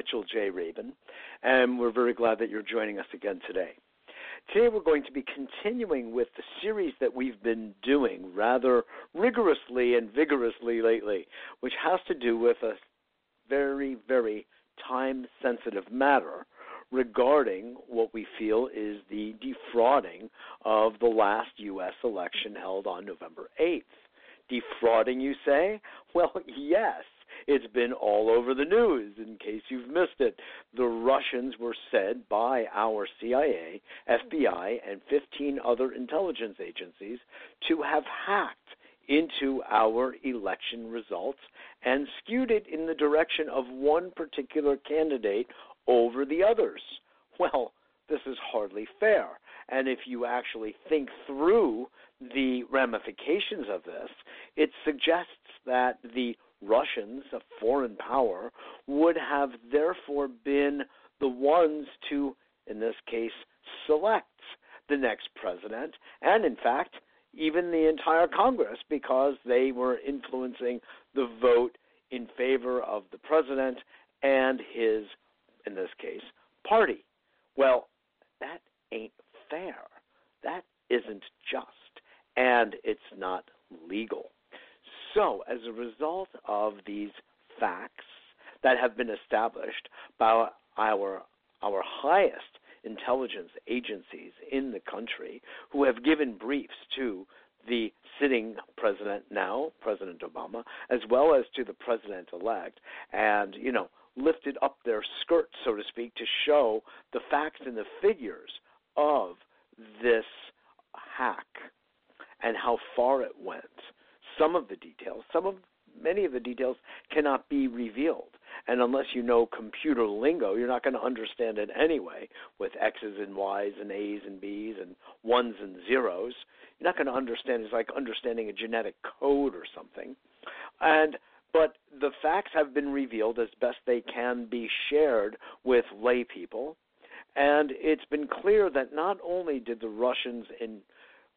Mitchell J. Rabin, and we're very glad that you're joining us again today. Today we're going to be continuing with the series that we've been doing rather rigorously and vigorously lately, which has to do with a very, very time sensitive matter regarding what we feel is the defrauding of the last U.S. election held on November 8th. Defrauding, you say? Well, yes. It's been all over the news in case you've missed it. The Russians were said by our CIA, FBI, and 15 other intelligence agencies to have hacked into our election results and skewed it in the direction of one particular candidate over the others. Well, this is hardly fair. And if you actually think through the ramifications of this, it suggests that the Russians, a foreign power, would have therefore been the ones to, in this case, select the next president, and in fact, even the entire Congress, because they were influencing the vote in favor of the president and his, in this case, party. Well, that ain't fair. That isn't just and it's not legal. So, as a result of these facts that have been established by our our highest intelligence agencies in the country who have given briefs to the sitting president now, President Obama, as well as to the president elect, and, you know, lifted up their skirts, so to speak, to show the facts and the figures of this hack and how far it went. Some of the details, some of many of the details cannot be revealed. And unless you know computer lingo, you're not going to understand it anyway with X's and Y's and A's and B's and ones and zeros. You're not going to understand it's like understanding a genetic code or something. And but the facts have been revealed as best they can be shared with lay people. And it's been clear that not only did the Russians in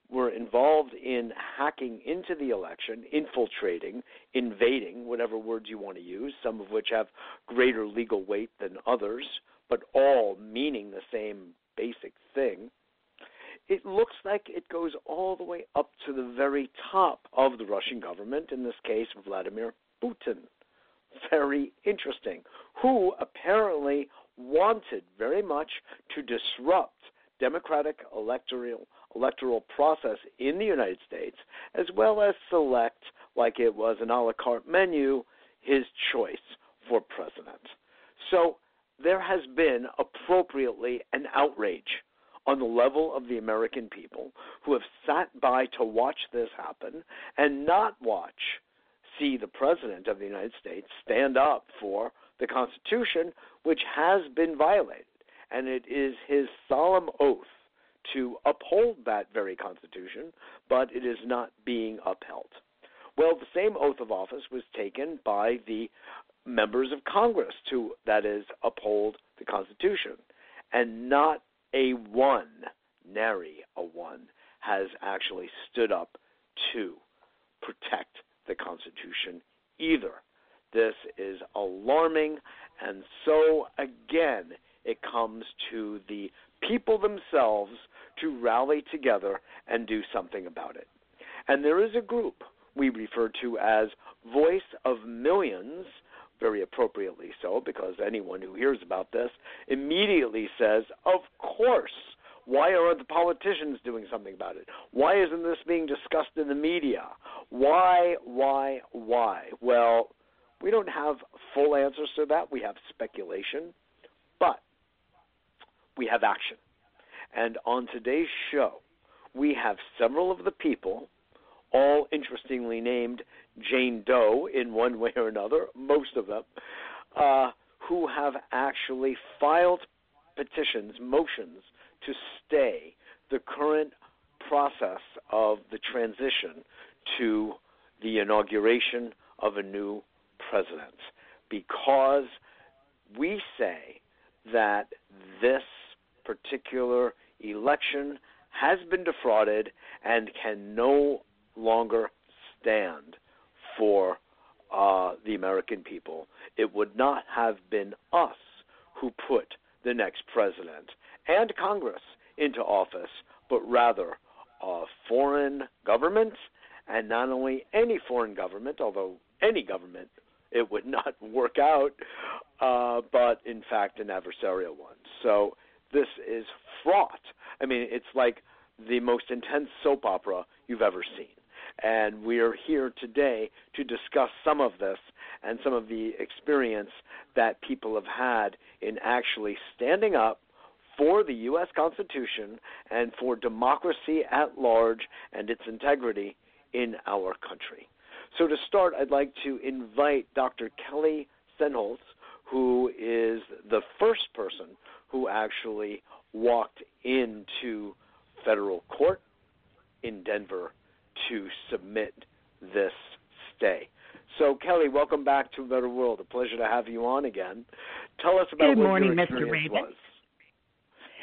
were involved in hacking into the election, infiltrating, invading, whatever words you want to use, some of which have greater legal weight than others, but all meaning the same basic thing. It looks like it goes all the way up to the very top of the Russian government, in this case, Vladimir Putin. Very interesting. Who apparently wanted very much to disrupt democratic electoral electoral process in the United States, as well as select, like it was an a la carte menu, his choice for president. So there has been appropriately an outrage on the level of the American people who have sat by to watch this happen and not watch see the president of the United States stand up for the Constitution, which has been violated. And it is his solemn oath to uphold that very Constitution, but it is not being upheld. Well, the same oath of office was taken by the members of Congress to, that is, uphold the Constitution. And not a one, nary a one, has actually stood up to protect the Constitution either. This is alarming, and so again, it comes to the people themselves to rally together and do something about it. And there is a group we refer to as Voice of Millions, very appropriately so, because anyone who hears about this immediately says, Of course. Why aren't the politicians doing something about it? Why isn't this being discussed in the media? Why, why, why? Well, we don't have full answers to that. We have speculation, but we have action. And on today's show, we have several of the people, all interestingly named Jane Doe in one way or another, most of them, uh, who have actually filed petitions, motions to stay the current process of the transition to the inauguration of a new president. Because we say that this particular election has been defrauded and can no longer stand for uh, the American people. It would not have been us who put the next president and Congress into office, but rather a foreign government, and not only any foreign government, although any government it would not work out, uh, but in fact an adversarial one. So this is fraught. I mean, it's like the most intense soap opera you've ever seen. And we are here today to discuss some of this and some of the experience that people have had in actually standing up for the U.S. Constitution and for democracy at large and its integrity in our country. So, to start, I'd like to invite Dr. Kelly Sennholz, who is the first person who actually walked into federal court in Denver to submit this stay. So, Kelly, welcome back to Better World. A pleasure to have you on again. Tell us about Good what morning, your Mr. Rabin. was.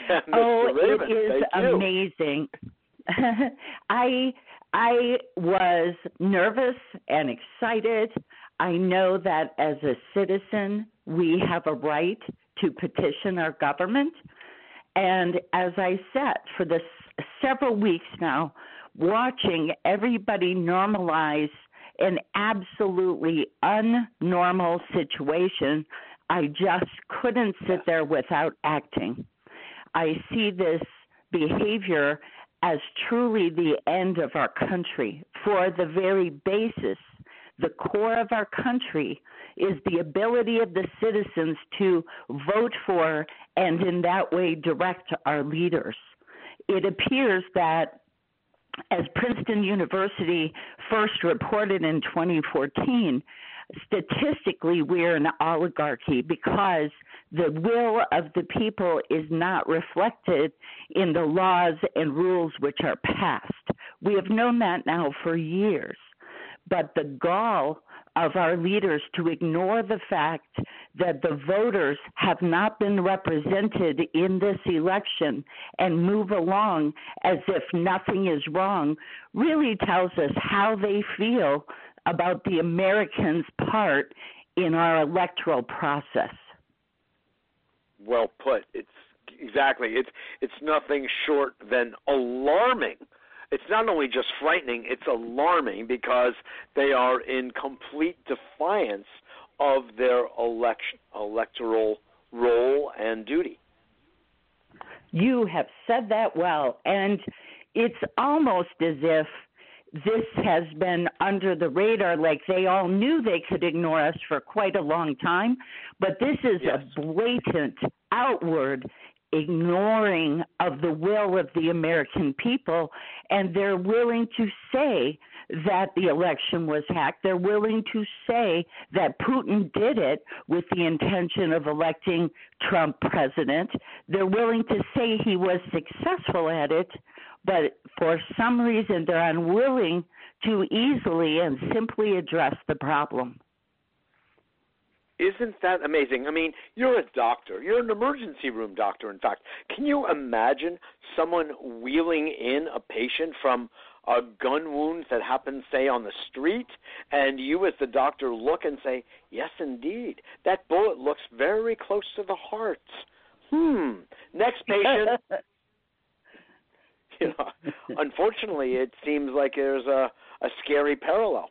Oh, Rabin, it is amazing. I I was nervous and excited. I know that as a citizen, we have a right to petition our government. And as I sat for the several weeks now, watching everybody normalize an absolutely unnormal situation, I just couldn't sit there without acting. I see this behavior as truly the end of our country for the very basis. The core of our country is the ability of the citizens to vote for and in that way direct our leaders. It appears that as Princeton University first reported in 2014, statistically we're an oligarchy because the will of the people is not reflected in the laws and rules which are passed. We have known that now for years. But the gall of our leaders to ignore the fact that the voters have not been represented in this election and move along as if nothing is wrong really tells us how they feel about the Americans' part in our electoral process. Well put. It's exactly. It's it's nothing short than alarming. It's not only just frightening, it's alarming because they are in complete defiance of their election electoral role and duty. You have said that well, and it's almost as if this has been under the radar, like they all knew they could ignore us for quite a long time, but this is Yes. a blatant, outward ignoring of the will of the American people, and they're willing to say that the election was hacked. They're willing to say that Putin did it with the intention of electing Trump president. They're willing to say he was successful at it, but for some reason they're unwilling to easily and simply address the problem. Isn't that amazing? I mean, you're a doctor. You're an emergency room doctor, in fact. Can you imagine someone wheeling in a patient from a gun wound that happens, say, on the street, and you, as the doctor, look and say, Yes, indeed. That bullet looks very close to the heart. Hmm. Next patient. you know, unfortunately, it seems like there's a, a scary parallel.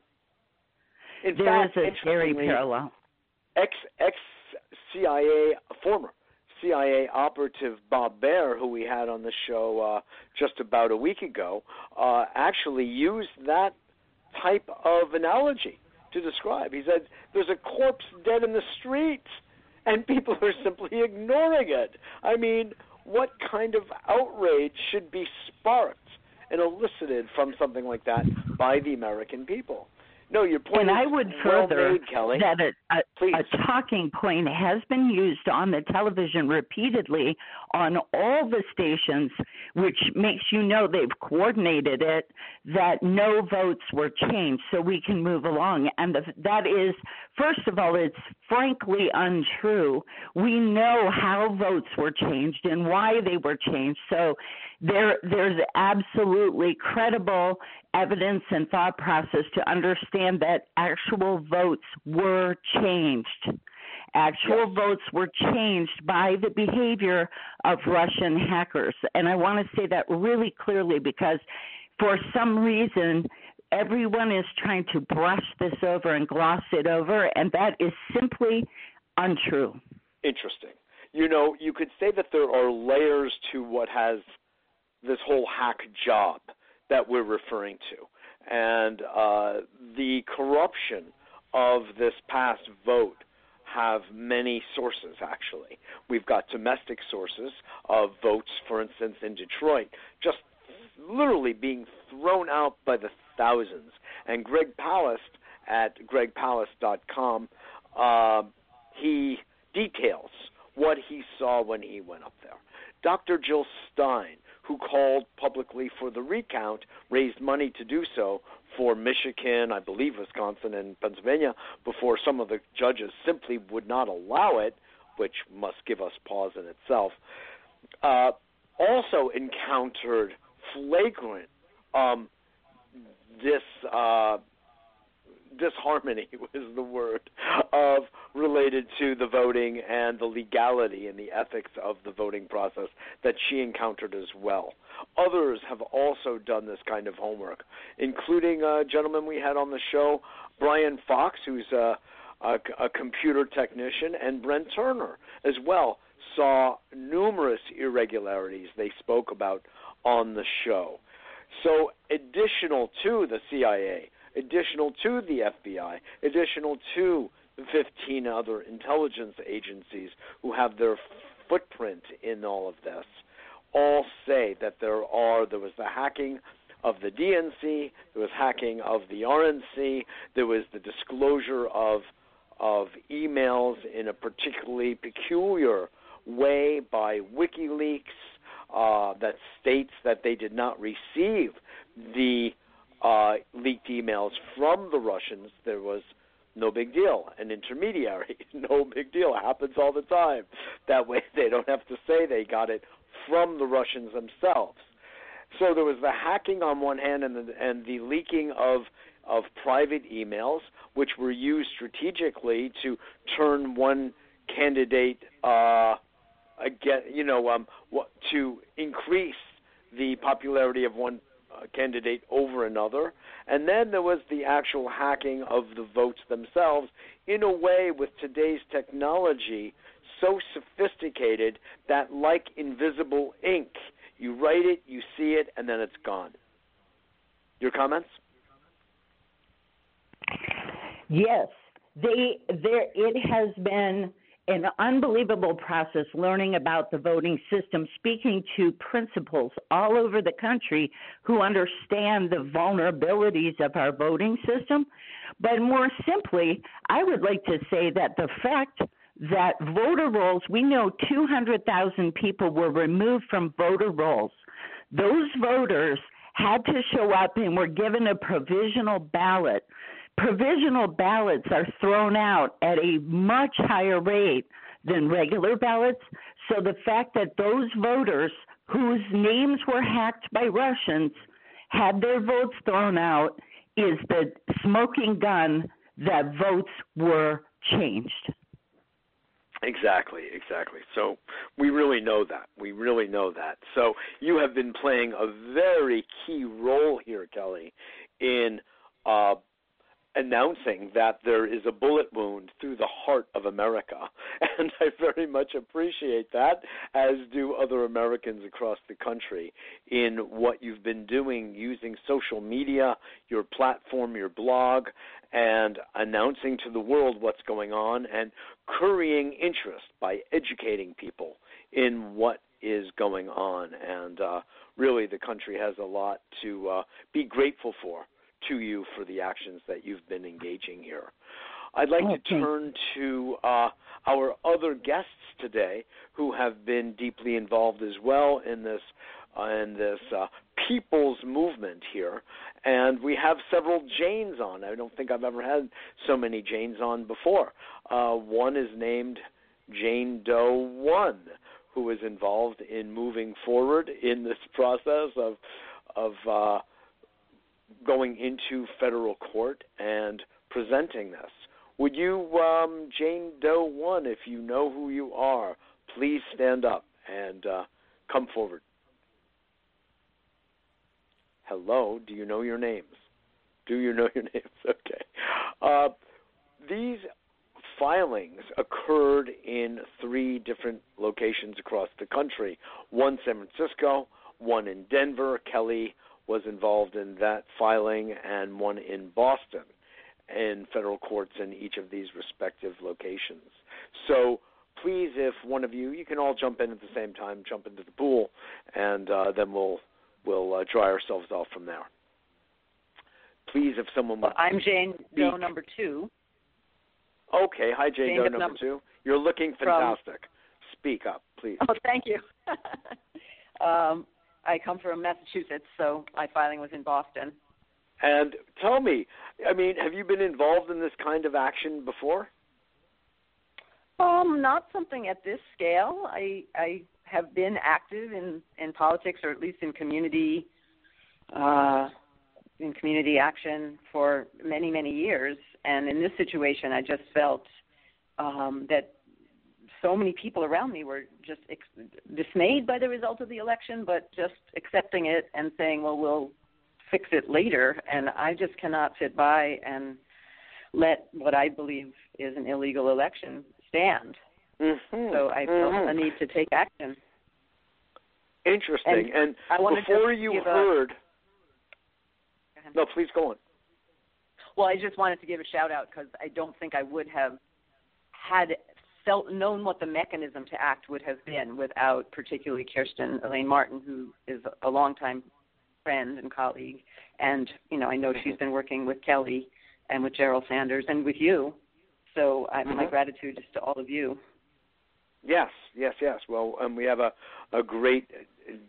In There fact, is a scary parallel. Ex ex CIA former CIA operative Bob Baer, who we had on the show uh, just about a week ago, uh, actually used that type of analogy to describe. He said, "There's a corpse dead in the street, and people are simply ignoring it." I mean, what kind of outrage should be sparked and elicited from something like that by the American people? No, your point and is I would well further made, Kelly. that a, a, a talking point has been used on the television repeatedly on all the stations, which makes you know they've coordinated it, that no votes were changed so we can move along. And the, that is, first of all, it's frankly untrue. We know how votes were changed and why they were changed. So there, there's absolutely credible evidence and thought process to understand that actual votes were changed. Actual Yes. votes were changed by the behavior of Russian hackers. And I want to say that really clearly because for some reason, everyone is trying to brush this over and gloss it over, and that is simply untrue. Interesting. You know, you could say that there are layers to what has this whole hack job that we're referring to. And uh, the corruption of this past vote have many sources, actually. We've got domestic sources of votes, for instance, in Detroit, just literally being thrown out by the thousands. And Greg Palast at gregpalast.com, uh, he details what he saw when he went up there. Dr. Jill Stein, who called publicly for the recount, raised money to do so for Michigan, I believe Wisconsin, and Pennsylvania before some of the judges simply would not allow it, which must give us pause in itself. Uh, also encountered flagrant um, this uh, disharmony was the word of related to the voting and the legality and the ethics of the voting process that she encountered as well. Others have also done this kind of homework, including a gentleman we had on the show, Brian Fox, who's a, a, a computer technician, and Brent Turner as well saw numerous irregularities they spoke about on the show. So, additional to the CIA, additional to the FBI, additional to the 15 other intelligence agencies who have their footprint in all of this, all say that there are there was the hacking of the DNC, there was hacking of the RNC, there was the disclosure of of emails in a particularly peculiar way by WikiLeaks uh, that states that they did not receive the uh, leaked emails from the Russians. There was no big deal. An intermediary, no big deal. It happens all the time. That way they don't have to say they got it from the Russians themselves. So there was the hacking on one hand and the, and the leaking of of private emails, which were used strategically to turn one candidate, uh, again, you know, um, to increase the popularity of one Uh, candidate over another. And then there was the actual hacking of the votes themselves in a way with today's technology so sophisticated that, like invisible ink, you write it, you see it, and then it's gone. Your comments? Yes, they there. It has been an unbelievable process learning about the voting system, speaking to principals all over the country who understand the vulnerabilities of our voting system. But more simply, I would like to say that the fact that voter rolls, we know 200,000 people were removed from voter rolls. Those voters had to show up and were given a provisional ballot provisional ballots are thrown out at a much higher rate than regular ballots. So the fact that those voters whose names were hacked by Russians had their votes thrown out is the smoking gun that votes were changed. Exactly, exactly. So we really know that. We really know that. So you have been playing a very key role here, Kelly, in uh, announcing that there is a bullet wound through the heart of America. And I very much appreciate that, as do other Americans across the country, in what you've been doing using social media, your platform, your blog, and announcing to the world what's going on and currying interest by educating people in what is going on. And uh, really, the country has a lot to uh, be grateful for to you for the actions that you've been engaging here. I'd like to turn to uh, our other guests today who have been deeply involved as well in this uh, in this uh, people's movement here. And we have several Janes on. I don't think I've ever had so many Janes on before. Uh, one is named Jane Doe One, who is involved in moving forward in this process of of uh, going into federal court and presenting this. Would you, um, Jane Doe One, if you know who you are, please stand up and uh, come forward. Hello, do you know your names? Do you know your names? Okay. Uh, these filings occurred in three different locations across the country one San Francisco, one in Denver. Kelly was involved in that filing, and one in Boston in federal courts in each of these respective locations. So please, if one of you, you can all jump in at the same time, jump into the pool, and uh, then we'll we'll uh, dry ourselves off from there. Please, if someone. Well, I'm Jane Doe number two. Okay, hi Jane, Jane Doe number, number two. You're looking fantastic. From... Speak up, please. Oh, thank you. um, I come from Massachusetts, so my filing was in Boston. And tell me, I mean, have you been involved in this kind of action before? Um, not something at this scale. I I have been active in in politics, or at least in community, uh, in community action for many many years. And in this situation, I just felt um, that so many people around me were just ex- dismayed by the result of the election, but just accepting it and saying, "Well, we'll fix it later." And I just cannot sit by and let what I believe is an illegal election stand. Mm-hmm. So I felt mm-hmm. a need to take action. Interesting. And, and before you heard, a, no, please go on. Well, I just wanted to give a shout out because I don't think I would have had felt known what the mechanism to act would have been without particularly Kirstin Elaine Martin, who is a longtime friend and colleague, and you know I know she's been working with Kelly and with Gerald Sanders and with you. So I, mm-hmm. my gratitude is to all of you. Yes, yes, yes. Well, um, we have a a great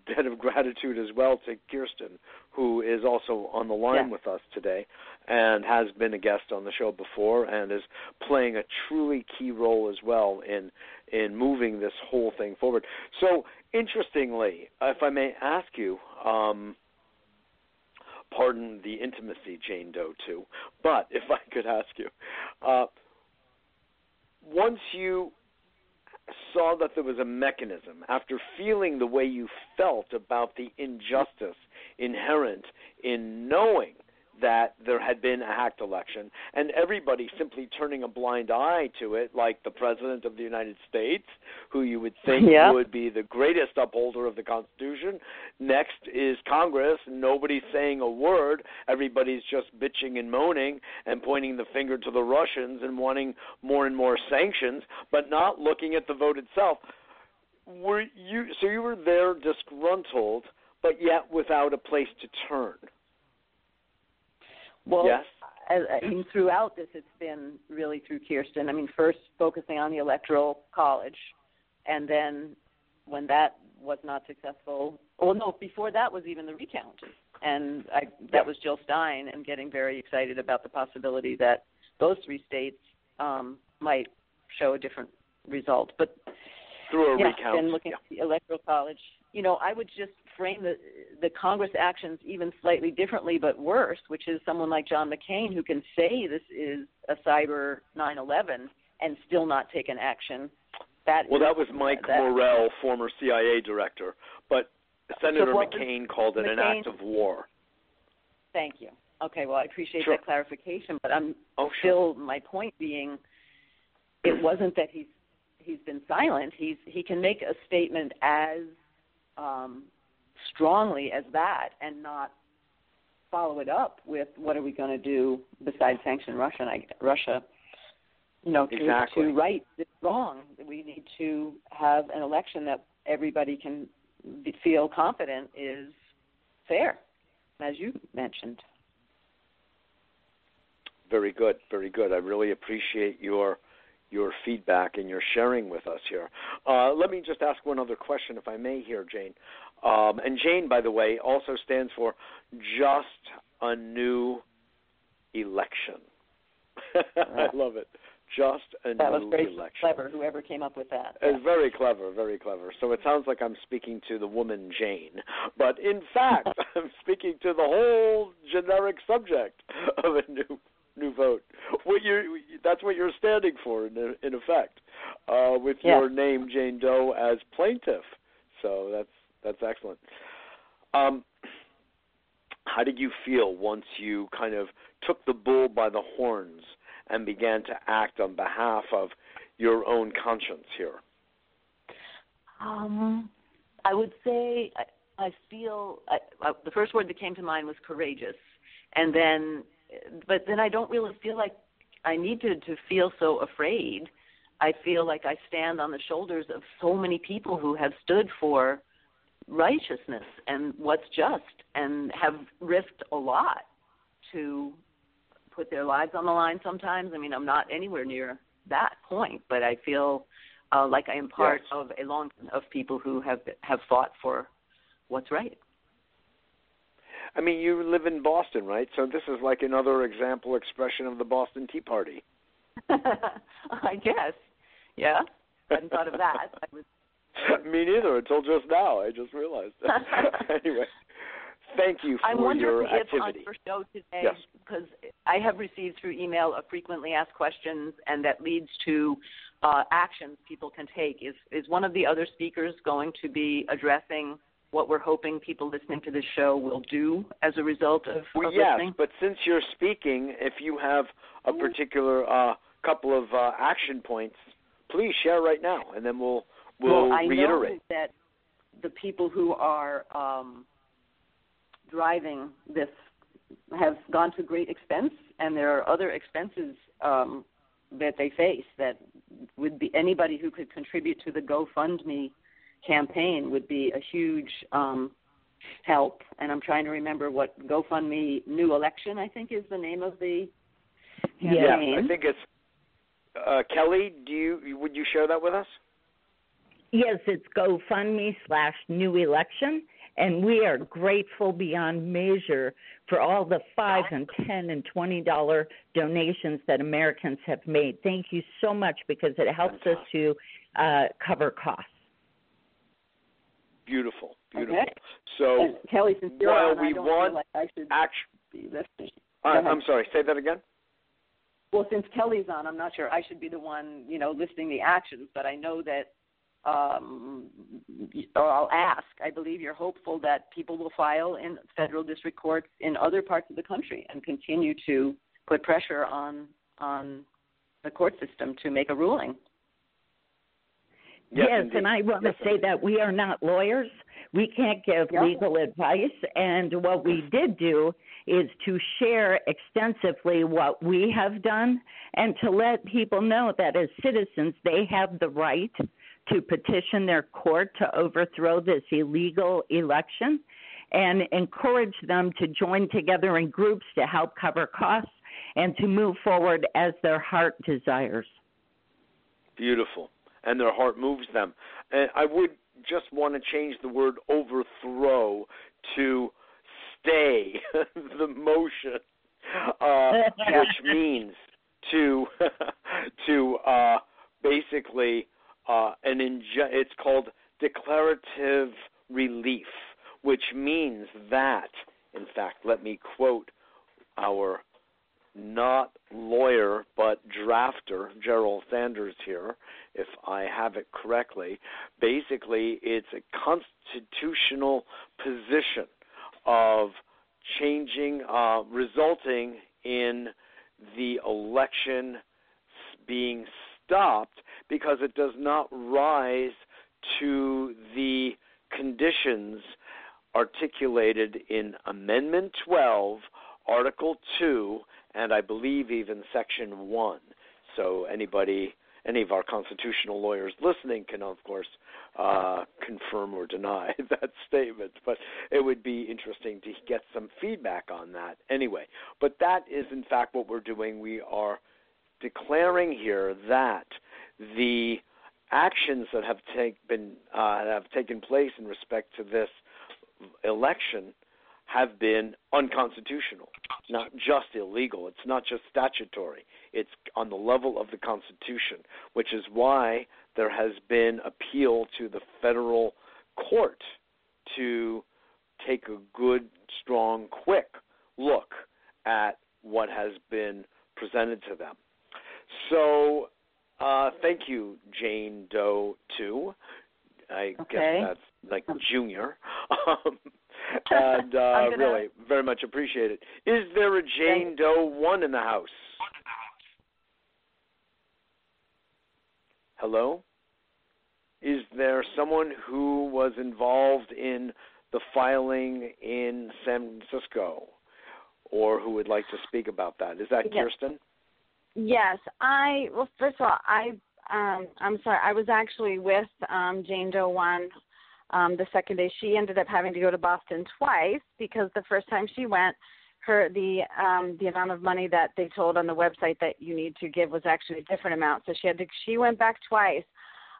debt of gratitude as well to Kirstin, who is also on the line yes. with us today and has been a guest on the show before and is playing a truly key role as well in in moving this whole thing forward. So, interestingly, if I may ask you, um, pardon the intimacy, Jane Doe, too, but if I could ask you, uh, once you saw that there was a mechanism. After feeling the way you felt about the injustice inherent in knowing that there had been a hacked election and everybody simply turning a blind eye to it, like the President of the United States, who you would think yeah. would be the greatest upholder of the Constitution. Next is Congress. Nobody's saying a word. Everybody's just bitching and moaning and pointing the finger to the Russians and wanting more and more sanctions, but not looking at the vote itself. Were you so you were there disgruntled, but yet without a place to turn? Well, yes. I mean, throughout this, it's been really through Kirstin. I mean, first focusing on the electoral college, and then when that was not successful, well, no, before that was even the recount, and I, that was Jill Stein, and getting very excited about the possibility that those three states um, might show a different result. But through a yeah, recount, and looking yeah. at the electoral college, you know, I would just frame the the Congress actions even slightly differently, but worse, which is someone like John McCain who can say this is a cyber 9/11 and still not take an action. That well, is, that was Mike that, Morell, former CIA director, but Senator so McCain called it McCain, an act of war. Thank you. Okay, well, I appreciate Sure. that clarification, but I'm Oh, sure. still my point being, it wasn't that he's he's been silent. He's he can make a statement as um, strongly as that and not follow it up with what are we going to do besides sanction Russia? And I, Russia, you know, to, Exactly. to right this wrong. We need to have an election that everybody can be, feel confident is fair, as you mentioned. Very good, very good. I really appreciate your your feedback and your sharing with us here. Uh, let me just ask one other question, if I may, here, Jane. Um, and Jane, by the way, also stands for just a new election. I love it. Just a That was new very election. clever. Whoever came up with that. It's very clever, very clever. So it sounds like I'm speaking to the woman Jane, but in fact, I'm speaking to the whole generic subject of a new new vote. What you that's what you're standing for in in effect, uh, with Yeah. your name Jane Doe as plaintiff. So that's that's excellent. Um, how did you feel once you kind of took the bull by the horns and began to act on behalf of your own conscience here? Um, I would say I, I feel I, I, the first word that came to mind was courageous, and then, but then I don't really feel like I need to to feel so afraid. I feel like I stand on the shoulders of so many people who have stood for righteousness and what's just, and have risked a lot to put their lives on the line. Sometimes, I mean, I'm not anywhere near that point, but I feel uh, like I am part Yes. of a long of people who have have fought for what's right. I mean, you live in Boston, right? So this is like another example expression of the Boston Tea Party. I guess. Yeah. I Hadn't thought of that. I was Me neither until just now. I just realized. that. anyway, thank you for I wonder your if on activity. your show today, Yes. because I have received through email a frequently asked questions, and that leads to uh, actions people can take. Is is one of the other speakers going to be addressing what we're hoping people listening to this show will do as a result of, Well, of yes, listening? but since you're speaking, if you have a particular uh, couple of uh, action points, please share right now, and then we'll we'll well, I reiterate. know that the people who are um, driving this have gone to great expense, and there are other expenses um, that they face that would be anybody who could contribute to the GoFundMe campaign would be a huge um, help. And I'm trying to remember what GoFundMe New Election, I think, is the name of the campaign. Yes, I think it's uh, Kelly. Do you would you share that with us? Yes, it's GoFundMe slash new election. And we are grateful beyond measure for all the five and ten and twenty dollar donations that Americans have made. Thank you so much because it helps us to uh, cover costs. Beautiful, beautiful. Okay. So, And Kelly, since you're while on, I we don't want feel like I should action. Uh, I'm sorry. Say that again. Well, since Kelly's on, I'm not sure I should be the one, you know, listing the actions, but I know that, um, or I'll ask. I believe you're hopeful that people will file in federal district courts in other parts of the country and continue to put pressure on on the court system to make a ruling. Yes, yes and I want Yes, to say that we are not lawyers. We can't give Yeah. legal advice. And what we did do is to share extensively what we have done and to let people know that as citizens, they have the right to petition their court to overthrow this illegal election and encourage them to join together in groups to help cover costs and to move forward as their heart desires. Beautiful. And their heart moves them. And I would just want to change the word overthrow to stay the motion, uh, which means to to uh, basically uh, an inju- it's called declarative relief, which means that, in fact, let me quote our not lawyer but drafter, Gerald Sanders here, if I have it correctly. Basically, it's a constitutional position of changing, uh, resulting in the election being stopped because it does not rise to the conditions articulated in Amendment 12, Article 2, and I believe even Section 1. So anybody, any of our constitutional lawyers listening can, of course, uh, confirm or deny that statement. But it would be interesting to get some feedback on that anyway. But that is, in fact, what we're doing. We are declaring here that the actions that have take, been uh, have taken place in respect to this election have been unconstitutional, not just illegal. It's not just statutory. It's on the level of the Constitution, which is why there has been appeal to the federal court to take a good, strong, quick look at what has been presented to them. So, uh, thank you, Jane Doe 2. I okay. guess that's like junior. Um, and uh, gonna... really, very much appreciate it. Is there a Jane Doe 1 in the house? Hello? Is there someone who was involved in the filing in San Francisco or who would like to speak about that? Is that yes. Kirstin? Yes, I well first of all, I um I'm sorry, I was actually with um Jane Doe one um the second day she ended up having to go to Boston twice because the first time she went her the um the amount of money that they told on the website that you need to give was actually a different amount. So she had to she went back twice.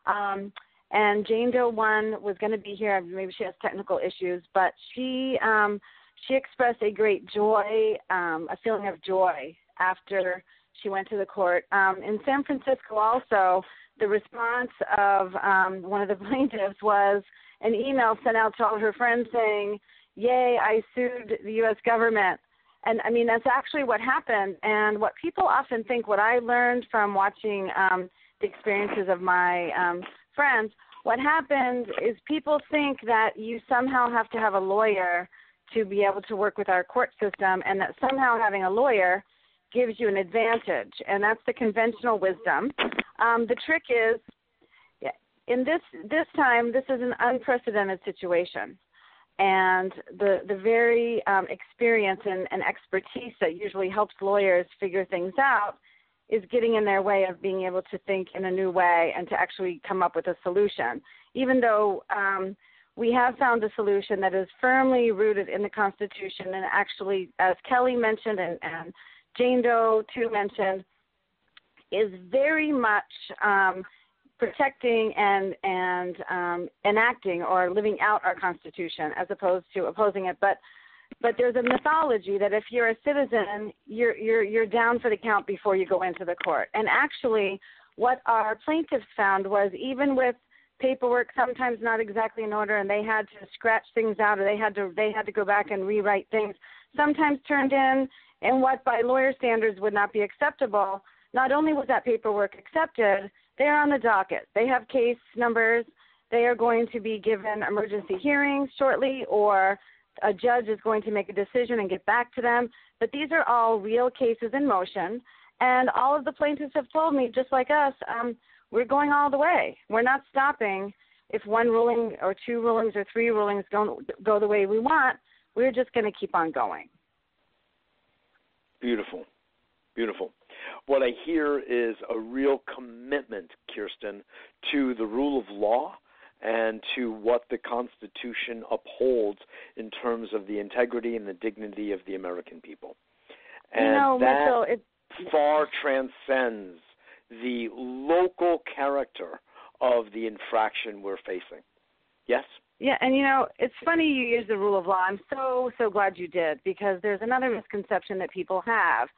Um and Jane Doe one was going to be here. Maybe she has technical issues, but she um she expressed a great joy, um, a feeling of joy after she went to the court. Um, in San Francisco, also, the response of um, one of the plaintiffs was an email sent out to all her friends saying, Yay, I sued the U.S. government. And I mean, that's actually what happened. And what people often think, what I learned from watching um, the experiences of my um, friends, what happens is people think that you somehow have to have a lawyer to be able to work with our court system, and that somehow having a lawyer gives you an advantage, and that's the conventional wisdom. Um, the trick is, in this this time, this is an unprecedented situation, and the the very um, experience and, and expertise that usually helps lawyers figure things out is getting in their way of being able to think in a new way and to actually come up with a solution. Even though um, we have found a solution that is firmly rooted in the Constitution and actually, as Kelly mentioned and, and Jane Doe two mentioned, is very much um, protecting and and um, enacting or living out our Constitution as opposed to opposing it. But but there's a mythology that if you're a citizen, you're you're you're down for the count before you go into the court. And actually, what our plaintiffs found was even with paperwork sometimes not exactly in order and they had to scratch things out or they had to they had to go back and rewrite things sometimes turned in and what by lawyer standards would not be acceptable, not only was that paperwork accepted, they're on the docket. They have case numbers. They are going to be given emergency hearings shortly, or a judge is going to make a decision and get back to them. But these are all real cases in motion. And all of the plaintiffs have told me, just like us, um, we're going all the way. We're not stopping if one ruling or two rulings or three rulings don't go the way we want. We're just going to keep on going. Beautiful. Beautiful. What I hear is a real commitment, Kirstin, to the rule of law and to what the Constitution upholds in terms of the integrity and the dignity of the American people. And you know, that Mitchell, it, far transcends the local character of the infraction we're facing. Yes? Yeah, and you know, it's funny you use the rule of law. I'm so so glad you did because there's another misconception that people have,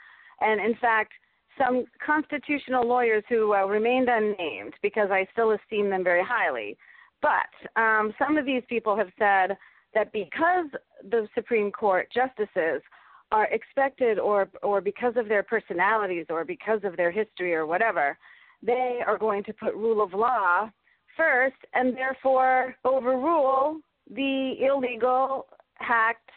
and in fact, some constitutional lawyers who uh, remained unnamed because I still esteem them very highly, but um, some of these people have said that because the Supreme Court justices are expected, or or because of their personalities, or because of their history, or whatever, they are going to put rule of law first and therefore overrule the illegal, hacked,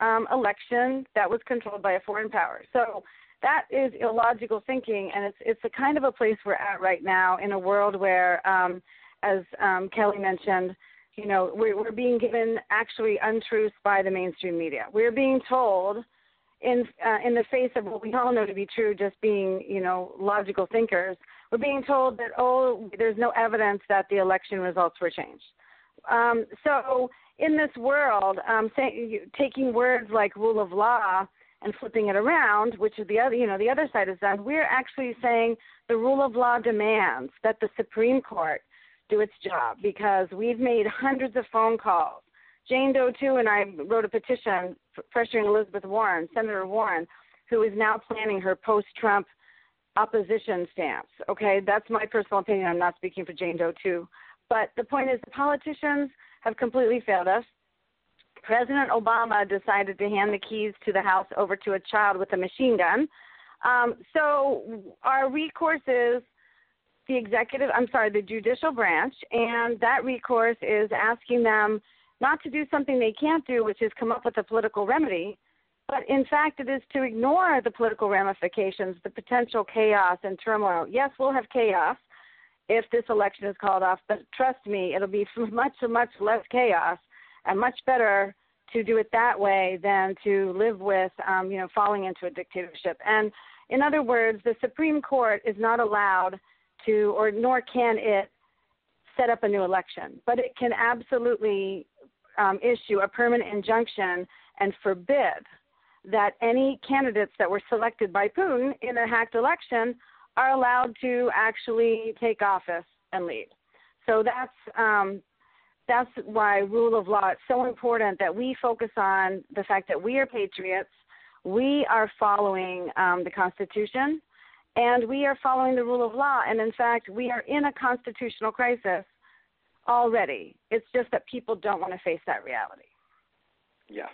um, election that was controlled by a foreign power. So that is illogical thinking, and it's it's the kind of a place we're at right now in a world where, um, as um, Kelly mentioned, you know, we're, we're being given actually untruths by the mainstream media. We're being told, in uh, in the face of what we all know to be true, just being you know logical thinkers, we're being told that oh, there's no evidence that the election results were changed. Um, so in this world, um, say, taking words like rule of law and flipping it around, which is the other, you know, the other side is that we're actually saying the rule of law demands that the Supreme Court do its job because we've made hundreds of phone calls. Jane Doe two and I wrote a petition pressuring Elizabeth Warren, Senator Warren, who is now planning her post-Trump opposition stance. Okay, that's my personal opinion. I'm not speaking for Jane Doe two, but the point is, the politicians have completely failed us. President Obama decided to hand the keys to the House over to a child with a machine gun. Um, so our recourse is the executive, I'm sorry, the judicial branch, and that recourse is asking them not to do something they can't do, which is come up with a political remedy, but in fact, it is to ignore the political ramifications, the potential chaos and turmoil. Yes, we'll have chaos if this election is called off, but trust me, it'll be much, much less chaos and much better to do it that way than to live with, um, you know, falling into a dictatorship. And in other words, the Supreme Court is not allowed to, or nor can it, set up a new election, but it can absolutely um, issue a permanent injunction and forbid that any candidates that were selected by Putin in a hacked election are allowed to actually take office and lead. So that's um, that's why rule of law is so important that we focus on the fact that we are patriots, we are following um, the Constitution, and we are following the rule of law. And in fact, we are in a constitutional crisis already. It's just that people don't want to face that reality. Yes.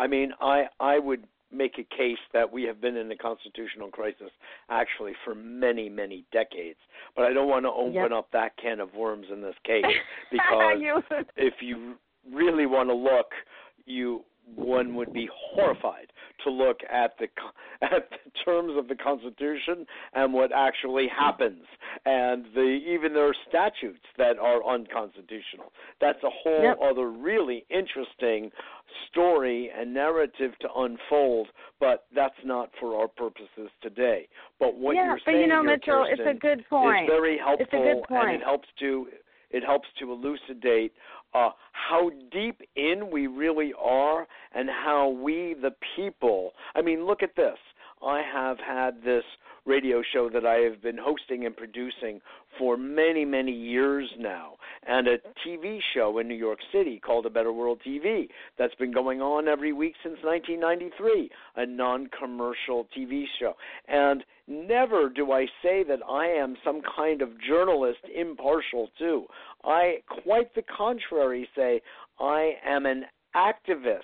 I mean, I I would make a case that we have been in a constitutional crisis actually for many, many decades. But I don't want to open yep. up that can of worms in this case because if you really want to look, you one would be horrified to look at the at the terms of the Constitution and what actually happens, and the even there are statutes that are unconstitutional. That's a whole yep. other really interesting story and narrative to unfold, but that's not for our purposes today. But what yeah, you're but saying, you know, Mitchell, Kirstin, it's a good point. Is very helpful, it's a good point. and it helps to it helps to elucidate uh, how deep in we really are and how we, the people, I mean, look at this. I have had this radio show that I have been hosting and producing for many, many years now, and a TV show in New York City called A Better World TV that's been going on every week since 1993, a non commercial TV show. And never do I say that I am some kind of journalist impartial, too. I, quite the contrary, say I am an activist,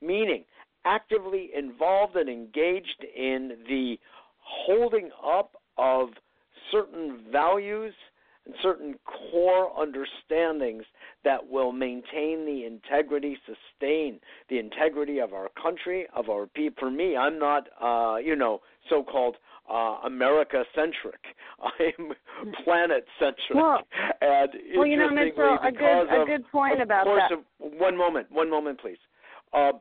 meaning actively involved and engaged in the holding up of certain values and certain core understandings that will maintain the integrity, sustain the integrity of our country, of our people. For me, I'm not, uh, you know, so-called uh, America centric. I'm planet centric. Well, and well, you know, Mitchell, a good, a good point of about course that. Of, one moment, one moment, please. Uh,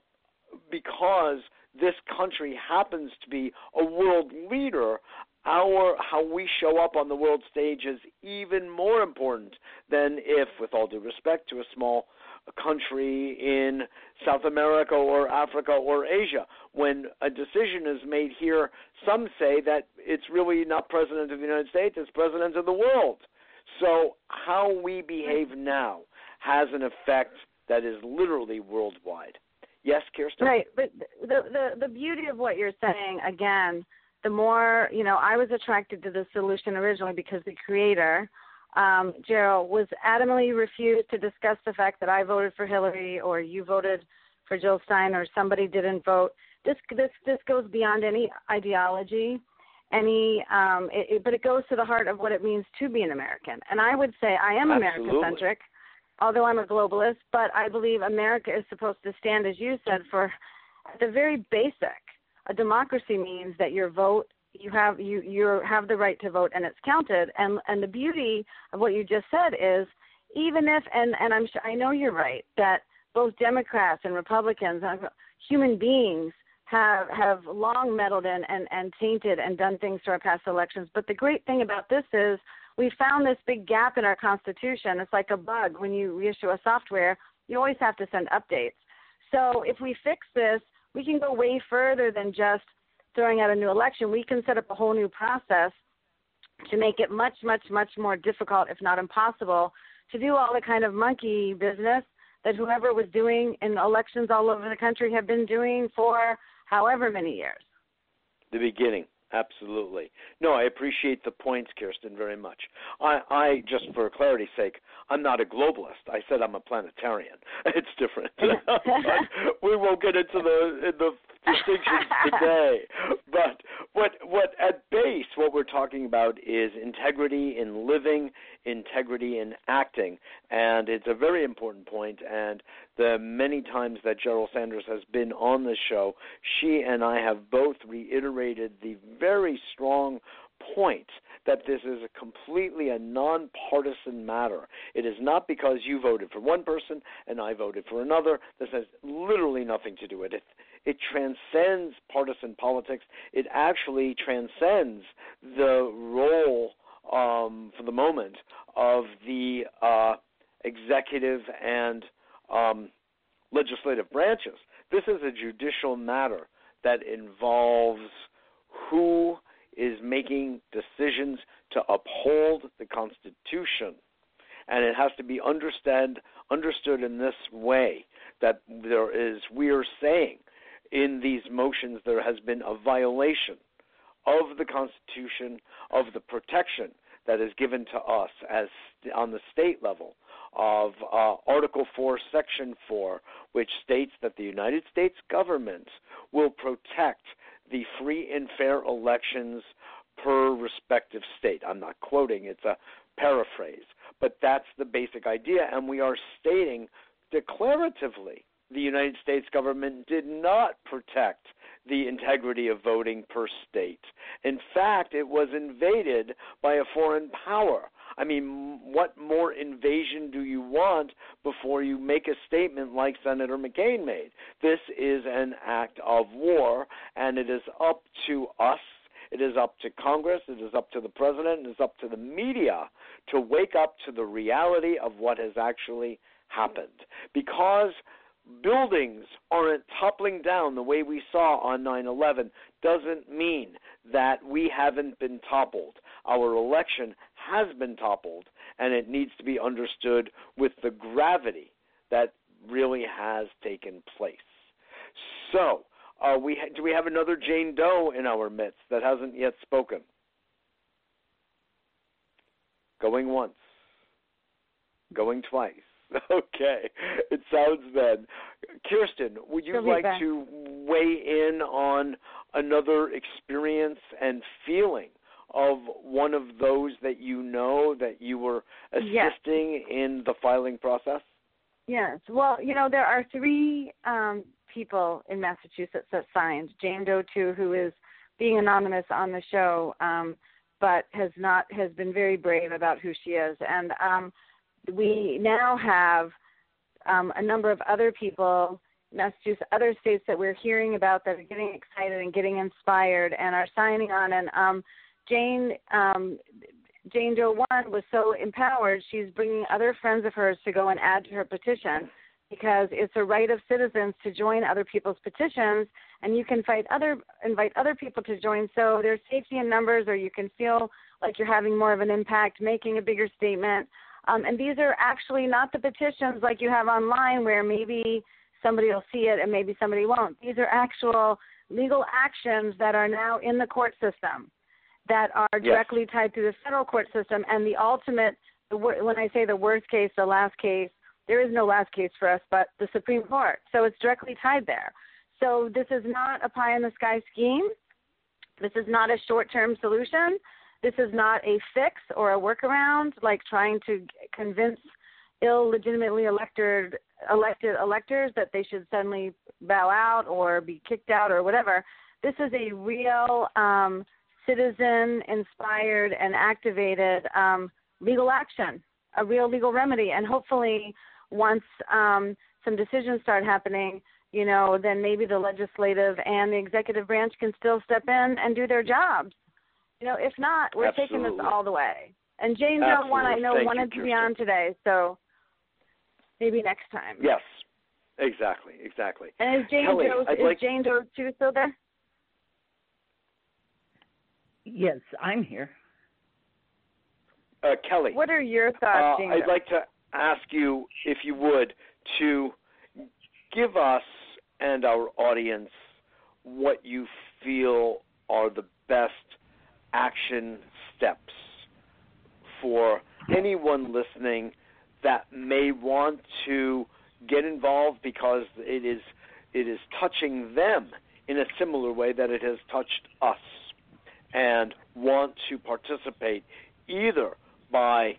because this country happens to be a world leader, our how we show up on the world stage is even more important than if, with all due respect to a small country in South America or Africa or Asia. When a decision is made here, some say that it's really not president of the United States, it's president of the world. So how we behave now has an effect that is literally worldwide. Yes, Kirstin. Right, but the the the beauty of what you're saying again, the more you know, I was attracted to the solution originally because the creator, um, Gerald, was adamantly refused to discuss the fact that I voted for Hillary or you voted for Jill Stein or somebody didn't vote. This this this goes beyond any ideology, any um, it, it, but it goes to the heart of what it means to be an American. And I would say I am American centric although I'm a globalist, but I believe America is supposed to stand, as you said, for at the very basic, a democracy means that your vote you have you you have the right to vote and it's counted. And and the beauty of what you just said is even if and and I'm sure I know you're right that both Democrats and Republicans uh, human beings have have long meddled in and and tainted and done things to our past elections. But the great thing about this is we found this big gap in our constitution it's like a bug when you reissue a software you always have to send updates so if we fix this we can go way further than just throwing out a new election. We can set up a whole new process to make it much, much, much more difficult, if not impossible, to do all the kind of monkey business that whoever was doing in elections all over the country have been doing for however many years. The beginning. Absolutely. No, I appreciate the points, Kirstin, very much. I, I just for clarity's sake, I'm not a globalist. I said I'm a planetarian. It's different. we won't get into the the distinctions today. But what what at base what we're talking about is integrity in living, integrity in acting, and it's a very important point. And the many times that Gerald Sanders has been on the show, she and I have both reiterated the very strong point that this is a completely a nonpartisan matter. It is not because you voted for one person and I voted for another. This has literally nothing to do with it. It transcends partisan politics. It actually transcends the role, um, for the moment, of the uh, executive and um, legislative branches. This is a judicial matter that involves who is making decisions to uphold the Constitution. And it has to be understand, understood in this way that there is, we are saying in these motions there has been a violation of the Constitution, of the protection that is given to us as on the state level of uh, Article 4, Section 4, which states that the United States government will protect the free and fair elections per respective state. I'm not quoting, it's a paraphrase, but that's the basic idea, and we are stating declaratively the United States government did not protect the integrity of voting per state. In fact, it was invaded by a foreign power. I mean, what more invasion do you want before you make a statement like Senator McCain made? This is an act of war, and it is up to us. It is up to Congress, it is up to the president, it is up to the media to wake up to the reality of what has actually happened. Because buildings aren't toppling down the way we saw on 9 11 doesn't mean that we haven't been toppled. Our election has been toppled, and it needs to be understood with the gravity that really has taken place. So, uh, we ha- do we have another Jane Doe in our midst that hasn't yet spoken? Going once, going twice. Okay, it sounds then. Kirstin, would you like to weigh in on another experience and feeling of one of those that you know that you were assisting yes. in the filing process? Yes. Well, you know, there are three um, people in Massachusetts that signed. Jane Doe, too, who is being anonymous on the show, um, but has not has been very brave about who she is. And um, we now have um, a number of other people, Massachusetts, other states that we're hearing about that are getting excited and getting inspired and are signing on. And um, Jane, um, Jane Doe One was so empowered, she's bringing other friends of hers to go and add to her petition because it's a right of citizens to join other people's petitions and you can fight other invite other people to join so there's safety in numbers or you can feel like you're having more of an impact making a bigger statement um, and these are actually not the petitions like you have online where maybe somebody will see it and maybe somebody won't. These are actual legal actions that are now in the court system that are directly yes. tied to the federal court system. And the ultimate, when I say the worst case, the last case, there is no last case for us but the Supreme Court. So it's directly tied there. So this is not a pie in the sky scheme. This is not a short term solution. This is not a fix or a workaround like trying to convince illegitimately elected elected electors that they should suddenly bow out or be kicked out or whatever. This is a real um, citizen inspired and activated um, legal action, a real legal remedy. And hopefully, once um, some decisions start happening, you know, then maybe the legislative and the executive branch can still step in and do their jobs. You know, if not, we're Absolutely. taking this all the way. And Jane Doe one I know Thank wanted you, to be on today, so maybe next time. Yes, exactly, exactly. And is Jane Kelly, Doe I'd is like- Jane Doe two still there? Yes, I'm here. Uh, Kelly, What are your uh, thoughts, Jane I'd Doe? like to ask you, if you would, to give us and our audience what you feel are the best action steps for anyone listening that may want to get involved because it is it is touching them in a similar way that it has touched us and want to participate either by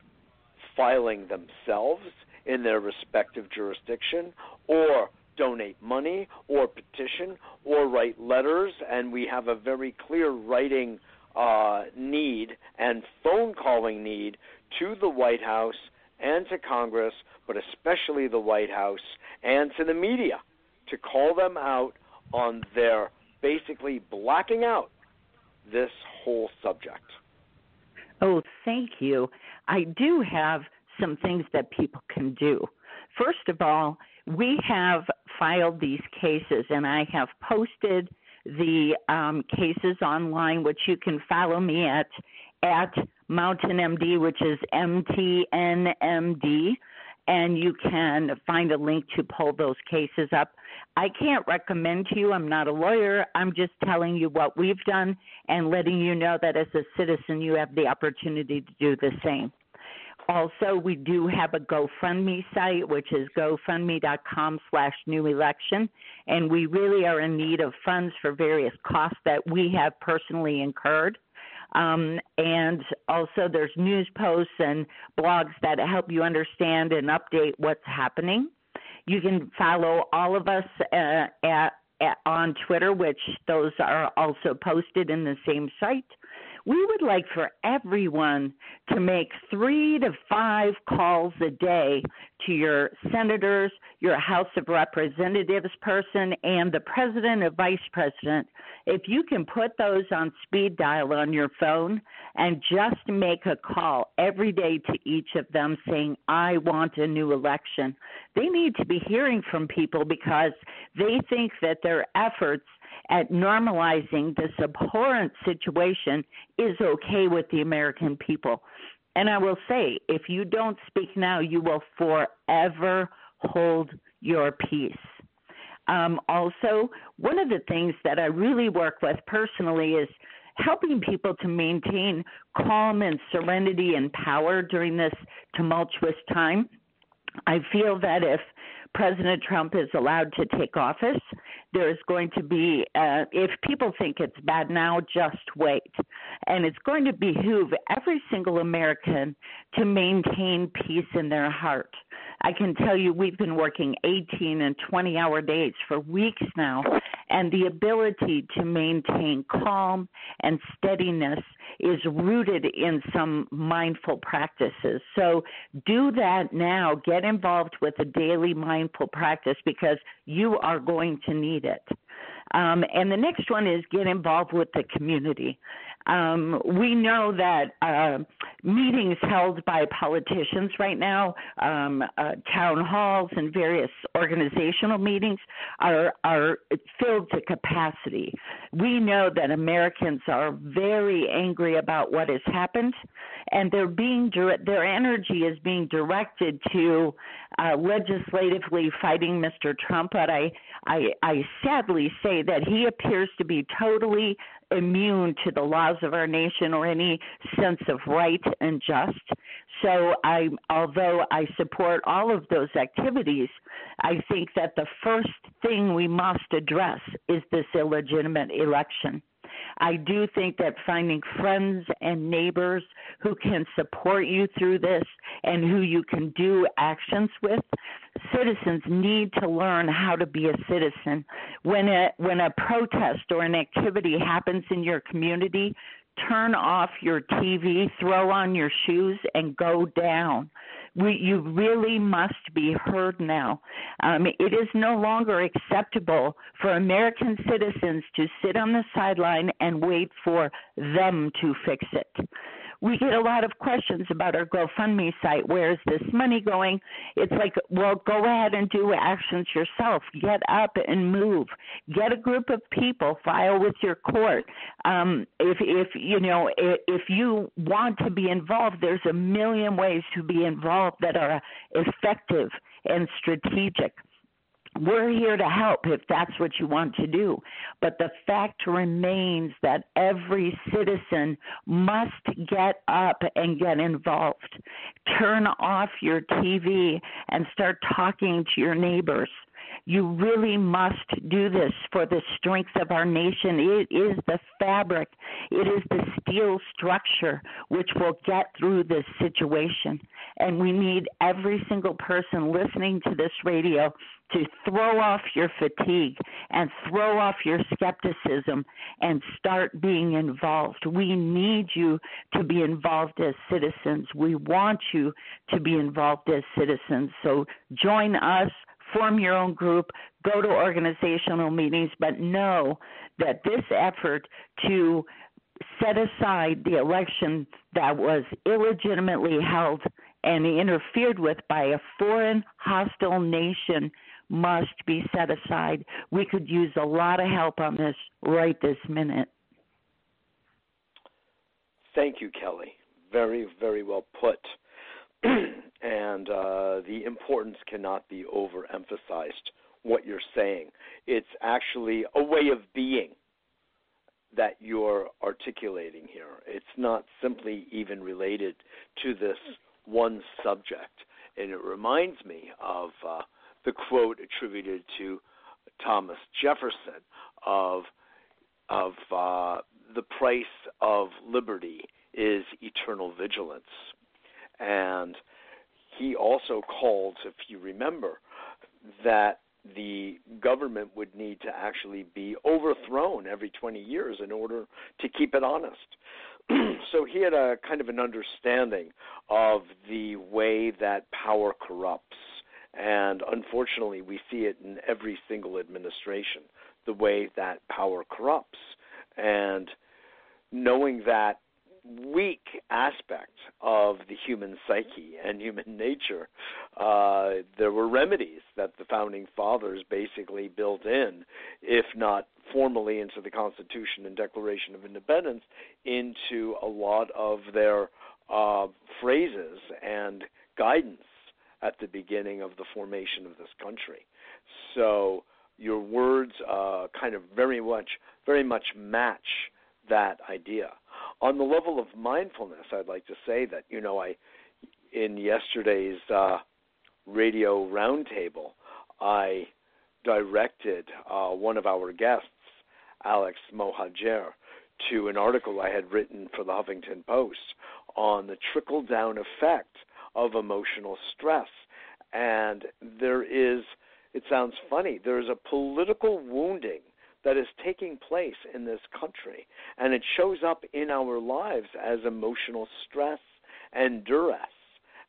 filing themselves in their respective jurisdiction or donate money or petition or write letters. And we have a very clear writing uh, need and phone calling need to the White House and to Congress, but especially the White House and to the media to call them out on their basically blacking out this whole subject. Oh, thank you. I do have some things that people can do. First of all, we have filed these cases, and I have posted the um, cases online, which you can follow me at at Mountain MD, which is MTNMD, and you can find a link to pull those cases up. I can't recommend to you, I'm not a lawyer. I'm just telling you what we've done and letting you know that as a citizen, you have the opportunity to do the same. Also, we do have a GoFundMe site, which is gofundme.com slash new election, and we really are in need of funds for various costs that we have personally incurred. Um, and also, there's news posts and blogs that help you understand and update what's happening. You can follow all of us uh, at, at, on Twitter, which those are also posted in the same site. We would like for everyone to make three to five calls a day to your senators, your House of Representatives person, and the president or vice president. If you can put those on speed dial on your phone and just make a call every day to each of them saying, I want a new election, they need to be hearing from people because they think that their efforts at normalizing this abhorrent situation is okay with the American people. And I will say, if you don't speak now, you will forever hold your peace. Um, also, one of the things that I really work with personally is helping people to maintain calm and serenity and power during this tumultuous time. I feel that if President Trump is allowed to take office, there's going to be, uh, if people think it's bad now, just wait. And it's going to behoove every single American to maintain peace in their heart. I can tell you we've been working 18 and 20 hour days for weeks now, and the ability to maintain calm and steadiness is rooted in some mindful practices. So do that now. Get involved with a daily mindful practice because you are going to need it. Um, and the next one is get involved with the community. Um, we know that uh, meetings held by politicians right now, um, uh, town halls and various organizational meetings, are are filled to capacity. We know that Americans are very angry about what has happened, and they're being their energy is being directed to uh, legislatively fighting Mr. Trump. But I, I I sadly say that he appears to be totally immune to the laws of our nation or any sense of right and just. So I although I support all of those activities, I think that the first thing we must address is this illegitimate election. I do think that finding friends and neighbors who can support you through this and who you can do actions with, citizens need to learn how to be a citizen. When a when a protest or an activity happens in your community, turn off your TV, throw on your shoes, and go down. We, you really must be heard now. Um, it is no longer acceptable for American citizens to sit on the sideline and wait for them to fix it we get a lot of questions about our GoFundMe site. Where's this money going? It's like, well, go ahead and do actions yourself. Get up and move. Get a group of people. File with your court. Um, if if you know if, if you want to be involved, there's a million ways to be involved that are effective and strategic we're here to help if that's what you want to do. But the fact remains that every citizen must get up and get involved. Turn off your TV and start talking to your neighbors. You really must do this for the strength of our nation. It is the fabric, it is the steel structure which will get through this situation. And we need every single person listening to this radio to throw off your fatigue and throw off your skepticism and start being involved. We need you to be involved as citizens. We want you to be involved as citizens. So join us, form your own group, go to organizational meetings, but know that this effort to set aside the election that was illegitimately held and interfered with by a foreign hostile nation must be set aside. We could use a lot of help on this right this minute. Thank you, Kelly. Very, very well put. and uh, the importance cannot be overemphasized. What you're saying, it's actually a way of being that you're articulating here. It's not simply even related to this one subject. And it reminds me of uh, the quote attributed to Thomas Jefferson of of uh, the price of liberty is eternal vigilance, and he also called, if you remember, that the government would need to actually be overthrown every 20 years in order to keep it honest. so he had a kind of an understanding of the way that power corrupts and unfortunately, we see it in every single administration the way that power corrupts. And knowing that weak aspect of the human psyche and human nature, uh, there were remedies that the founding fathers basically built in, if not formally into the Constitution and Declaration of Independence, into a lot of their uh, phrases and guidance at the beginning of the formation of this country. So your words uh, kind of very much, very much match that idea. On the level of mindfulness, I'd like to say that you know I, in yesterday's uh, radio roundtable, I directed uh, one of our guests, Alex Mohajer, to an article I had written for the Huffington Post on the trickle down effect of emotional stress. And there is, it sounds funny, there is a political wounding that is taking place in this country. And it shows up in our lives as emotional stress and duress.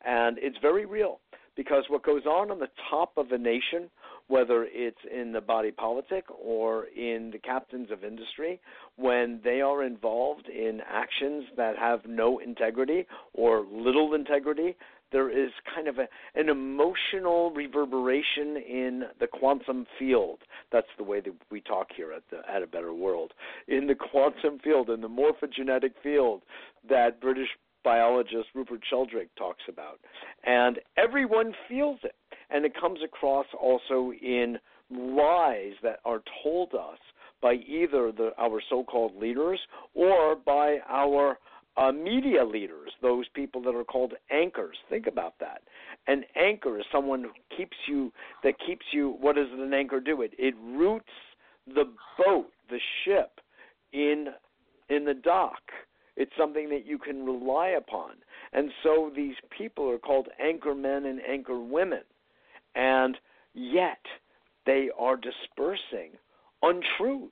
And it's very real because what goes on on the top of a nation, whether it's in the body politic or in the captains of industry, when they are involved in actions that have no integrity or little integrity, there is kind of a, an emotional reverberation in the quantum field. That's the way that we talk here at the at a better world. In the quantum field, in the morphogenetic field that British biologist Rupert Sheldrake talks about. And everyone feels it. And it comes across also in lies that are told us by either the, our so-called leaders or by our uh, media leaders, those people that are called anchors. Think about that. An anchor is someone who keeps you that keeps you. What does an anchor do? It it roots the boat, the ship, in in the dock. It's something that you can rely upon. And so these people are called anchor men and anchor women. And yet they are dispersing untruths.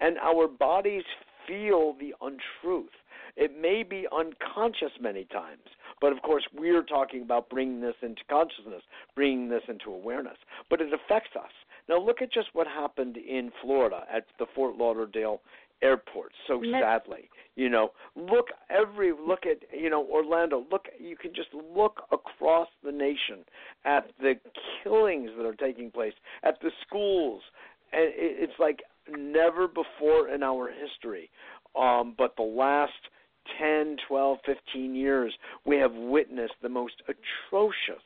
And our bodies feel the untruth. It may be unconscious many times, but of course, we're talking about bringing this into consciousness, bringing this into awareness. But it affects us. Now, look at just what happened in Florida at the Fort Lauderdale airport so sadly you know look every look at you know orlando look you can just look across the nation at the killings that are taking place at the schools and it's like never before in our history um but the last 10 12 15 years we have witnessed the most atrocious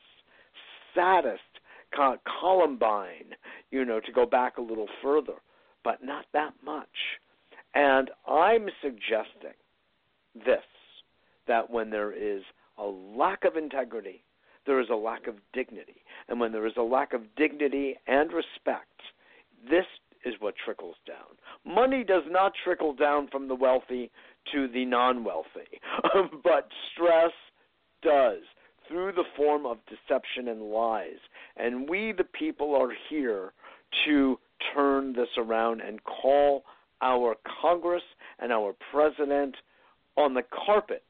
saddest columbine you know to go back a little further but not that much and I'm suggesting this that when there is a lack of integrity, there is a lack of dignity. And when there is a lack of dignity and respect, this is what trickles down. Money does not trickle down from the wealthy to the non wealthy, but stress does through the form of deception and lies. And we, the people, are here to turn this around and call our Congress and our president on the carpet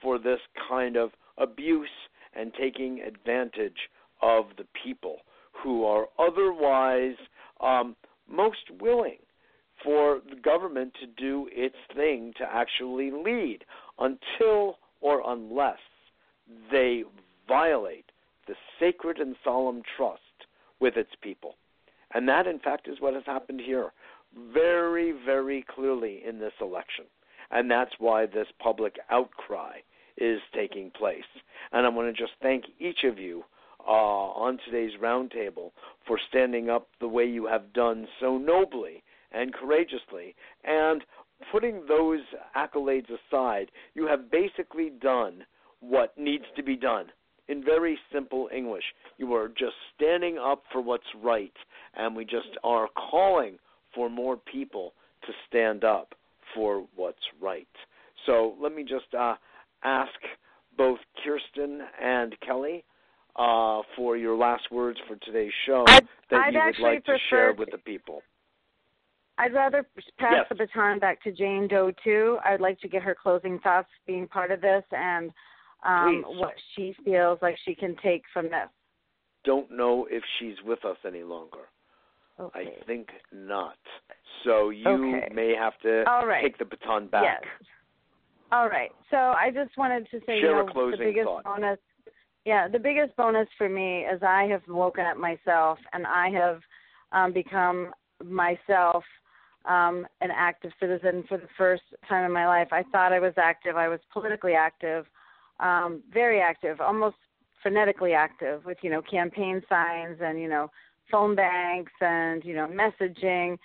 for this kind of abuse and taking advantage of the people who are otherwise um, most willing for the government to do its thing to actually lead until or unless they violate the sacred and solemn trust with its people. And that, in fact, is what has happened here very, very clearly in this election. And that's why this public outcry is taking place. And I want to just thank each of you uh, on today's roundtable for standing up the way you have done so nobly and courageously. And putting those accolades aside, you have basically done what needs to be done. In very simple English, you are just standing up for what's right, and we just are calling for more people to stand up for what's right. So let me just uh, ask both Kirstin and Kelly uh, for your last words for today's show I'd, that I'd you would like to share with the people. I'd rather pass yes. the baton back to Jane Doe two. I'd like to get her closing thoughts being part of this and um, what she feels like she can take from this. Don't know if she's with us any longer. Okay. I think not. So you okay. may have to right. take the baton back. Yes. All right. So I just wanted to say, Share you know, the biggest thought. bonus. Yeah, the biggest bonus for me is I have woken up myself and I have um, become myself um, an active citizen for the first time in my life. I thought I was active. I was politically active, um, very active, almost phonetically active with you know campaign signs and you know phone banks and you know messaging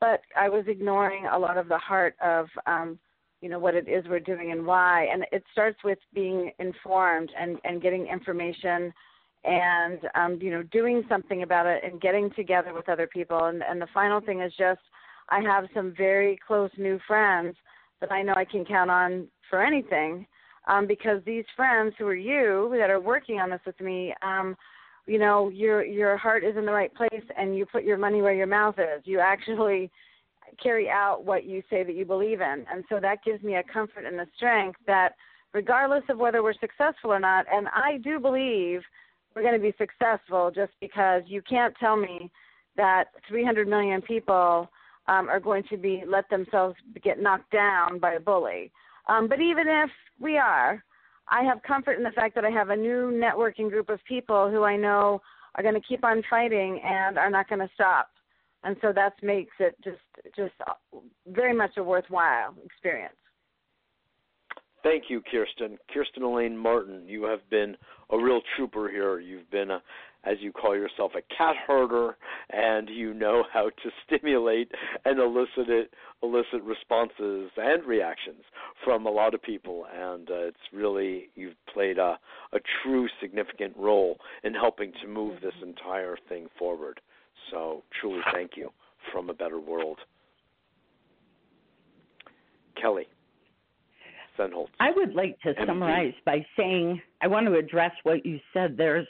but i was ignoring a lot of the heart of um you know what it is we're doing and why and it starts with being informed and and getting information and um you know doing something about it and getting together with other people and and the final thing is just i have some very close new friends that i know i can count on for anything um because these friends who are you that are working on this with me um you know your your heart is in the right place and you put your money where your mouth is. You actually carry out what you say that you believe in. And so that gives me a comfort and a strength that regardless of whether we're successful or not and i do believe we're going to be successful just because you can't tell me that 300 million people um, are going to be let themselves get knocked down by a bully um, but even if we are I have comfort in the fact that I have a new networking group of people who I know are going to keep on fighting and are not going to stop. And so that makes it just just very much a worthwhile experience. Thank you, Kirstin. Kirstin Elaine Martin, you have been a real trooper here. You've been a, as you call yourself, a cat herder, and you know how to stimulate and elicit it, elicit responses and reactions from a lot of people. And uh, it's really you've played a, a true significant role in helping to move this entire thing forward. So truly, thank you from a better world. Kelly Sennholz. I would like to summarize by saying I want to address what you said. There's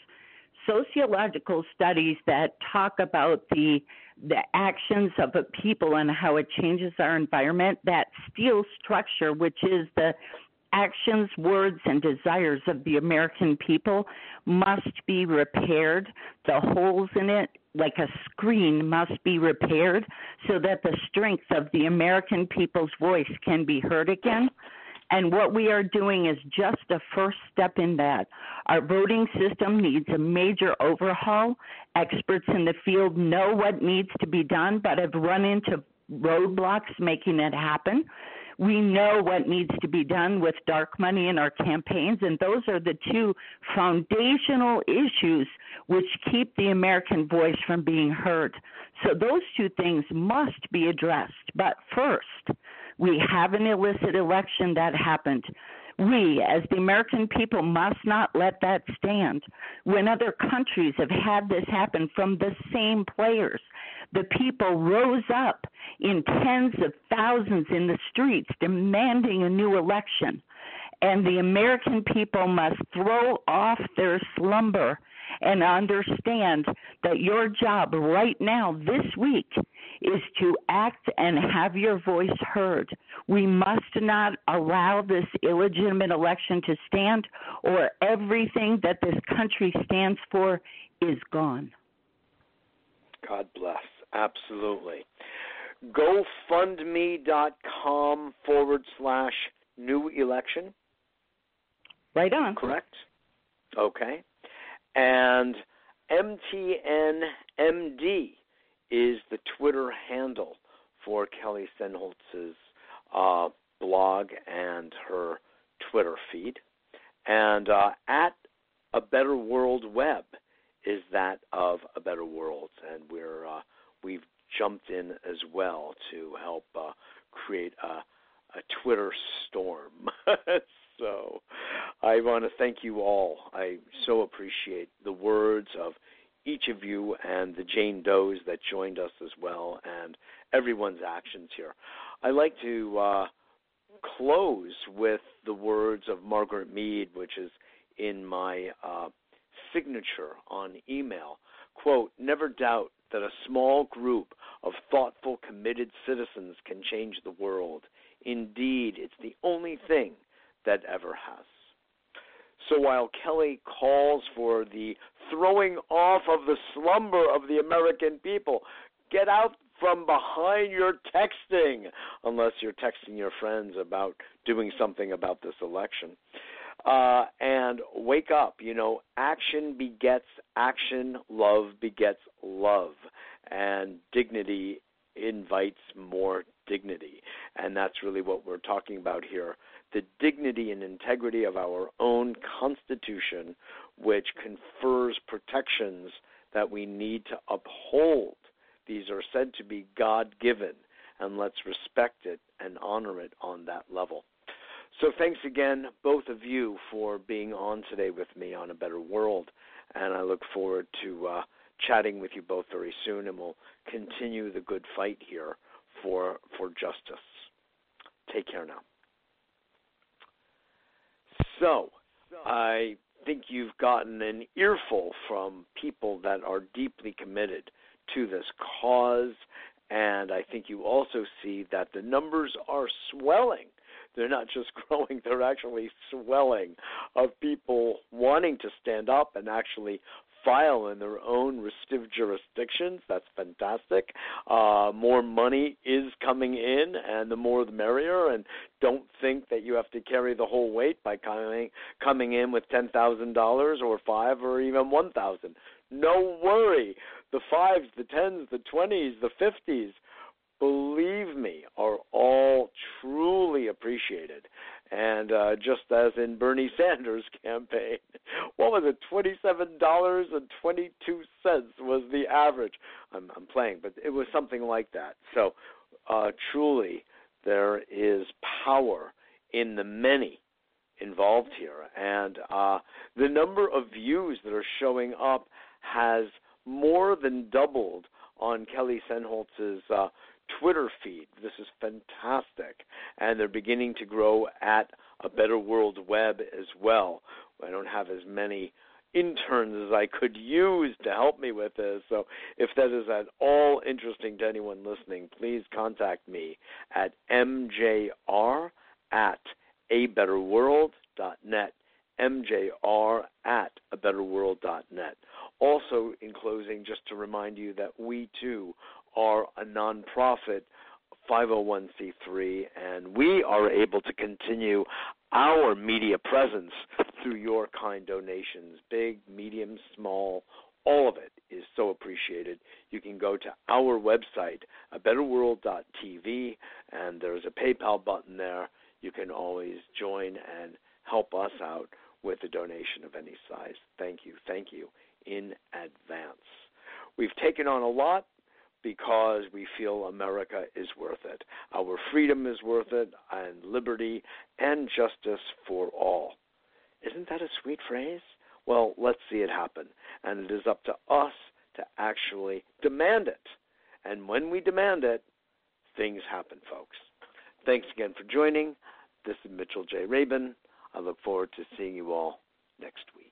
sociological studies that talk about the the actions of a people and how it changes our environment. That steel structure, which is the actions, words, and desires of the American people, must be repaired. The holes in it, like a screen, must be repaired so that the strength of the American people's voice can be heard again. And what we are doing is just a first step in that. Our voting system needs a major overhaul. Experts in the field know what needs to be done, but have run into roadblocks making it happen. We know what needs to be done with dark money in our campaigns, and those are the two foundational issues which keep the American voice from being heard. So, those two things must be addressed. But first, we have an illicit election that happened. We, as the American people, must not let that stand. When other countries have had this happen from the same players, the people rose up in tens of thousands in the streets demanding a new election. And the American people must throw off their slumber and understand that your job right now, this week, is to act and have your voice heard. We must not allow this illegitimate election to stand, or everything that this country stands for is gone. God bless. Absolutely. GoFundMe.com forward slash new election. Right on. Correct? Okay. And MTNMD is the Twitter handle for Kelly Sennholz's uh, blog and her Twitter feed. And uh, at A Better World Web is that of A Better World. And we're, uh, we've jumped in as well to help uh, create a, a Twitter storm. so I want to thank you all. I so appreciate the words of each of you and the Jane Does that joined us as well, and everyone's actions here. I like to uh, close with the words of Margaret Mead, which is in my uh, signature on email. Quote, never doubt that a small group of thoughtful, committed citizens can change the world. Indeed, it's the only thing that ever has. So while Kelly calls for the throwing off of the slumber of the American people, get out from behind your texting, unless you're texting your friends about doing something about this election. Uh, and wake up. You know, action begets action, love begets love, and dignity invites more dignity. And that's really what we're talking about here the dignity and integrity of our own Constitution, which confers protections that we need to uphold. These are said to be God given, and let's respect it and honor it on that level. So, thanks again, both of you, for being on today with me on A Better World, and I look forward to uh, chatting with you both very soon, and we'll continue the good fight here for for justice. Take care now. So, I think you've gotten an earful from people that are deeply committed to this cause, and I think you also see that the numbers are swelling. They're not just growing, they're actually swelling of people wanting to stand up and actually file in their own restive jurisdictions. That's fantastic. Uh, more money is coming in, and the more the merrier. And don't think that you have to carry the whole weight by coming coming in with ten thousand dollars or five or even one thousand. No worry. The fives, the tens, the twenties, the fifties believe me, are all truly appreciated. And uh, just as in Bernie Sanders' campaign, what was it? Twenty-seven dollars and twenty-two cents was the average. I'm, I'm playing, but it was something like that. So, uh, truly, there is power in the many involved here, and uh, the number of views that are showing up has more than doubled on Kelly Sennholz's uh, Twitter feed. This is fantastic. And they're beginning to grow at a Better World Web as well. I don't have as many interns as I could use to help me with this. So if that is at all interesting to anyone listening, please contact me at mjr at abetterworld.net mjr at abetterworld.net. Also, in closing, just to remind you that we too a nonprofit 501c3 and we are able to continue our media presence through your kind donations, big, medium, small, all of it is so appreciated. You can go to our website, a betterworld.tv, and there's a PayPal button there. You can always join and help us out with a donation of any size. Thank you. Thank you in advance. We've taken on a lot because we feel America is worth it. Our freedom is worth it, and liberty and justice for all. Isn't that a sweet phrase? Well, let's see it happen. And it is up to us to actually demand it. And when we demand it, things happen, folks. Thanks again for joining. This is Mitchell J. Rabin. I look forward to seeing you all next week.